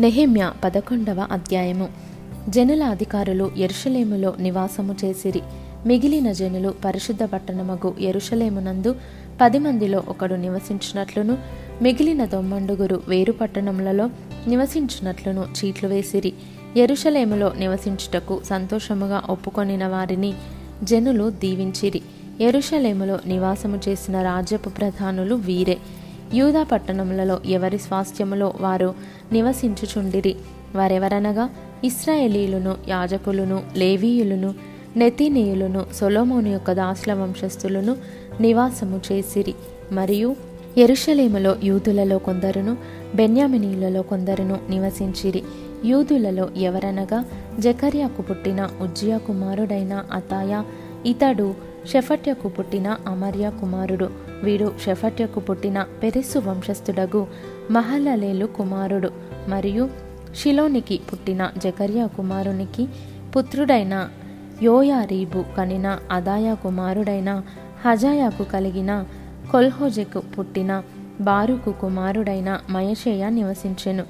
నెహిమ్య పదకొండవ అధ్యాయము. జనుల అధికారులు ఎరుషలేములో నివాసము చేసిరి. మిగిలిన జనులు పరిశుద్ధ పట్టణమగు ఎరుషలేమునందు పది మందిలో ఒకడు నివసించినట్లును మిగిలిన దొమ్మండుగురు వేరు పట్టణములలో నివసించినట్లును చీట్లు వేసిరి. ఎరుషలేములో నివసించుటకు సంతోషముగా ఒప్పుకొనిన వారిని జనులు దీవించిరి. ఎరుషలేములో నివాసము చేసిన రాజ్యపు ప్రధానులు వీరే. యూదా పట్టణములలో ఎవరి స్వాస్థ్యములో వారు నివసించుచుండిరి? వారెవరనగా? ఇస్రాయేలీలును యాజకులను లేవీయులను నెతినీయులను సొలోమోను యొక్క దాసుల వంశస్థులను నివాసము చేసిరి. మరియు ఎరుషలేములో యూదులలో కొందరును బెన్యామినీయులలో కొందరును నివసించిరి. యూదులలో ఎవరనగా? జకర్యాకు పుట్టిన ఉజ్జియా కుమారుడైన అతాయ ఇతడు షెఫట్యకు పుట్టిన అమర్య కుమారుడు. వీడు షెఫట్యకు పుట్టిన పెరెస్సు వంశస్థుడగు మహలలేలు కుమారుడు మరియు షిలోనికి పుట్టిన జకర్యా కుమారునికి పుత్రుడైన యోయారీబు కనిన అదాయా కుమారుడైన హజాయాకు కలిగిన కొల్హోజెకు పుట్టిన బారుకు కుమారుడైన మయషేయ నివసించెను.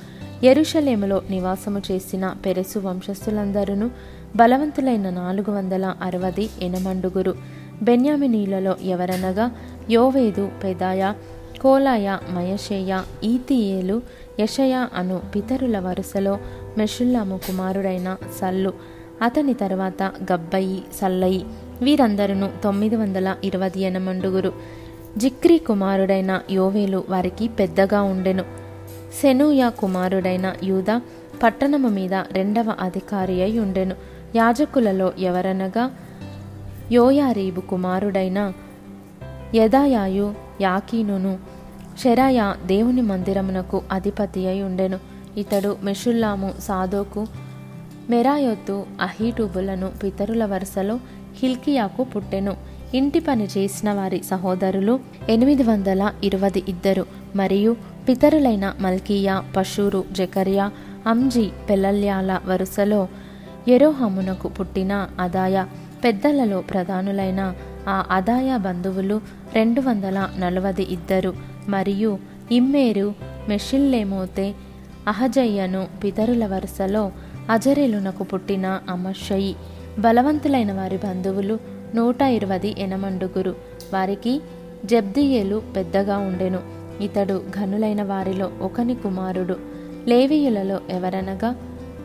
ఎరుషలేములో నివాసము చేసిన పెరెసు వంశస్థులందరూ బలవంతులైన నాలుగు వందల అరవది ఎనమండుగురు. బెన్యామినీలలో ఎవరనగా యోవేదు పెదాయ కోలాయ మయషేయ ఈతియేలు యషయ అను పితరుల వరుసలో మెషుల్లాము కుమారుడైన సల్లు అతని తర్వాత గబ్బయి సల్లయి వీరందరూ తొమ్మిది వందల ఇరవై ఎనమండుగురు జిక్రీ కుమారుడైన యోవేలు వారికి పెద్దగా ఉండెను సెనూయ కుమారుడైన యూద పట్టణము మీద రెండవ అధికారి అయి ఉండెను యాజకులలో ఎవరనగా యోయారీబు కుమారుడైన యదాయాయు యాకీనును షెరాయ దేవుని మందిరమునకు అధిపతి అయి ఉండెను. ఇతడు మెషుల్లాము సాదోకు మెరాయొత్తు అహీటూబులను పితరుల వరుసలో హిల్కియాకు పుట్టెను. ఇంటి పని చేసిన వారి సహోదరులు ఎనిమిది వందల ఇరవై ఇద్దరు. మరియు పితరులైన మల్కీయా పశూరు జకర్యా అంజీ పెల్లల్యాల వరుసలో ఎరోహమునకు పుట్టిన అదాయ పెద్దలలో ప్రధానులైన ఆ అదాయ బంధువులు రెండు వందల నలభై ఇద్దరు మరియు ఇమ్మేరు మెషిల్లేమోతే అహజయ్యను పితరుల వరుసలో అజరేలునకు పుట్టిన అమర్షయి బలవంతులైన వారి బంధువులు నూట ఇరవై ఎనమండుగురు. వారికి జబ్దియేలు పెద్దగా ఉండెను. ఇతడు ఘనులైన వారిలో ఒకని కుమారుడు. లేవీయులలో ఎవరనగా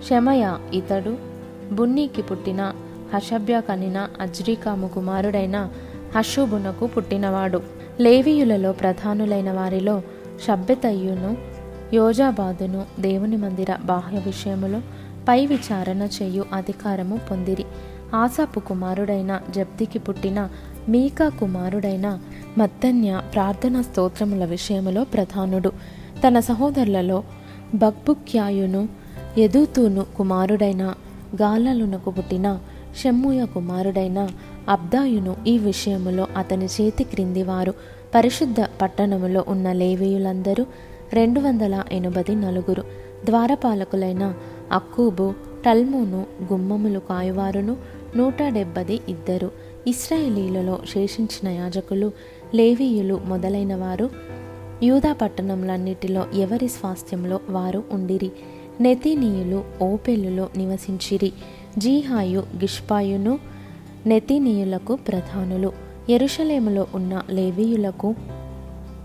శమయ ఇతడు బున్నీకి పుట్టిన హషభ్య కనిన అజ్రికాము కుమారుడైన హషుబునకు పుట్టినవాడు. లేవీయులలో ప్రధానులైన వారిలో షబ్బెతయ్యును యోజాబాదును దేవుని మందిర బాహ్య విషయములో పై విచారణ చేయు అధికారము పొందిరి. ఆసాపు కుమారుడైన జబ్దికి పుట్టిన మీకా కుమారుడైన మత్తన్య ప్రార్థనా స్తోత్రముల విషయములో ప్రధానుడు. తన సహోదరులలో బక్బుక్యాయును ఎదుతూను కుమారుడైన గాలలునకు పుట్టిన షమ్ముయ కుమారుడైన అబ్దాయును ఈ విషయములో అతని చేతి క్రింది వారు పరిశుద్ధ పట్టణములో ఉన్న లేవీయులందరూ రెండు వందల ఎనభై నలుగురు ద్వారపాలకులైన అక్కూబు టల్మును గుమ్మములు కాయువారును నూట డెబ్బది ఇద్దరు. ఇస్రాయేలీలలో శేషించిన యాజకులు లేవీయులు మొదలైన వారు యూదా పట్టణములన్నిటిలో ఎవరి స్వాస్థ్యంలో వారు ఉండిరి? నెతినీయులు ఓపెలులో నివసించిరి. జీహాయు గిష్పాయును నెతినీయులకు ప్రధానులు. ఎరుషలేములో ఉన్న లేవీయులకు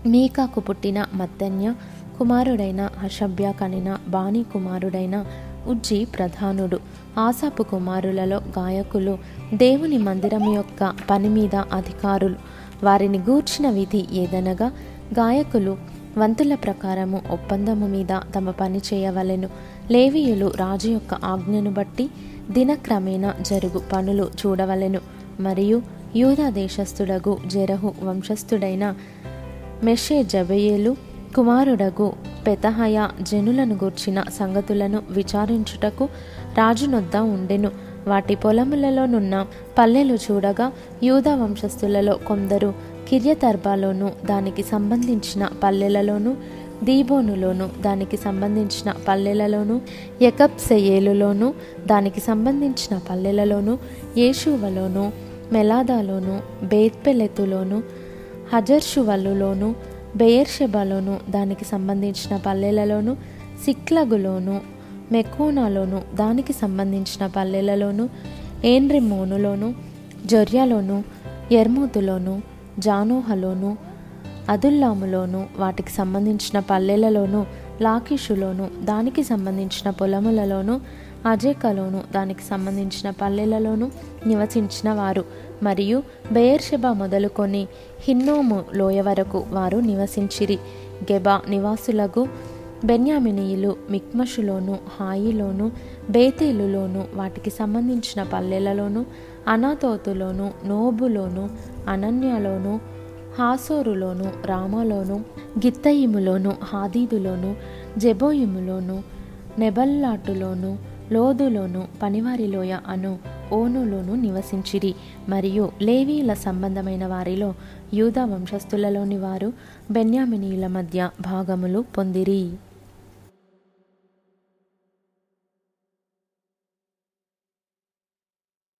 మీకాకు పుట్టిన మత్తన్య కుమారుడైన హషభ్య కనిన బాణి కుమారుడైన ఉజ్జి ప్రధానుడు. ఆసాపు కుమారులలో గాయకులు దేవుని మందిరం యొక్క పని మీద అధికారులు. వారిని గూర్చిన విధి ఏదనగా గాయకులు వంతుల ప్రకారము ఒప్పందము మీద తమ పని చేయవలెను. లేవీయులు రాజు యొక్క ఆజ్ఞను బట్టి దినక్రమేణా జరుగు పనులు చూడవలెను. మరియు యూదా దేశస్థుడగు జెరహు వంశస్థుడైన మెషే జబయేలు కుమారుడగు పెతహయ జనులను గూర్చిన సంగతులను విచారించుటకు రాజునొద్ద ఉండెను. వాటి పొలములలోనున్న పల్లెలు చూడగా యూదా వంశస్థులలో కొందరు కిర్యతర్బాలోను దానికి సంబంధించిన పల్లెలలోను దీబోనులోను దానికి సంబంధించిన పల్లెలలోను యకబ్సెయేలులోను దానికి సంబంధించిన పల్లెలలోను యేషువలోను మెలాదాలోను బేత్పెలెతులోను హజర్షువల్లులోను బెయర్షెబలోను దానికి సంబంధించిన పల్లెలలోను సిక్లగులోను మెకోనాలోను దానికి సంబంధించిన పల్లెలలోను ఏన్రిమోనులోను జొర్యాలోను ఎర్మూతులోను జానోహలోను అదుల్లాములోను వాటికి సంబంధించిన పల్లెలలోను లాకిషులోను దానికి సంబంధించిన పొలములలోను అజేకలోను దానికి సంబంధించిన పల్లెలలోను నివసించిన వారు. మరియు బెయర్షెబా మొదలుకొని హిన్నోము లోయ వరకు వారు నివసించిరి. గెబా నివాసులకు బెన్యామినీయులు మిక్మషులోను హాయిలోను బేతేలులోను వాటికి సంబంధించిన పల్లెలలోను అనాతోతులోను నోబులోను అనన్యలోను హాసోరులోను రామలోను గిత్తయిములోను హాదీదులోను జెబోయిములోను నెబల్లాటులోను లోదులోను పనివారిలోయ అను ఓనులోను నివసించిరి. మరియు లేవీల సంబంధమైన వారిలో యూదా వంశస్థులలోని వారు బెన్యామినీయుల మధ్య భాగములు పొందిరి.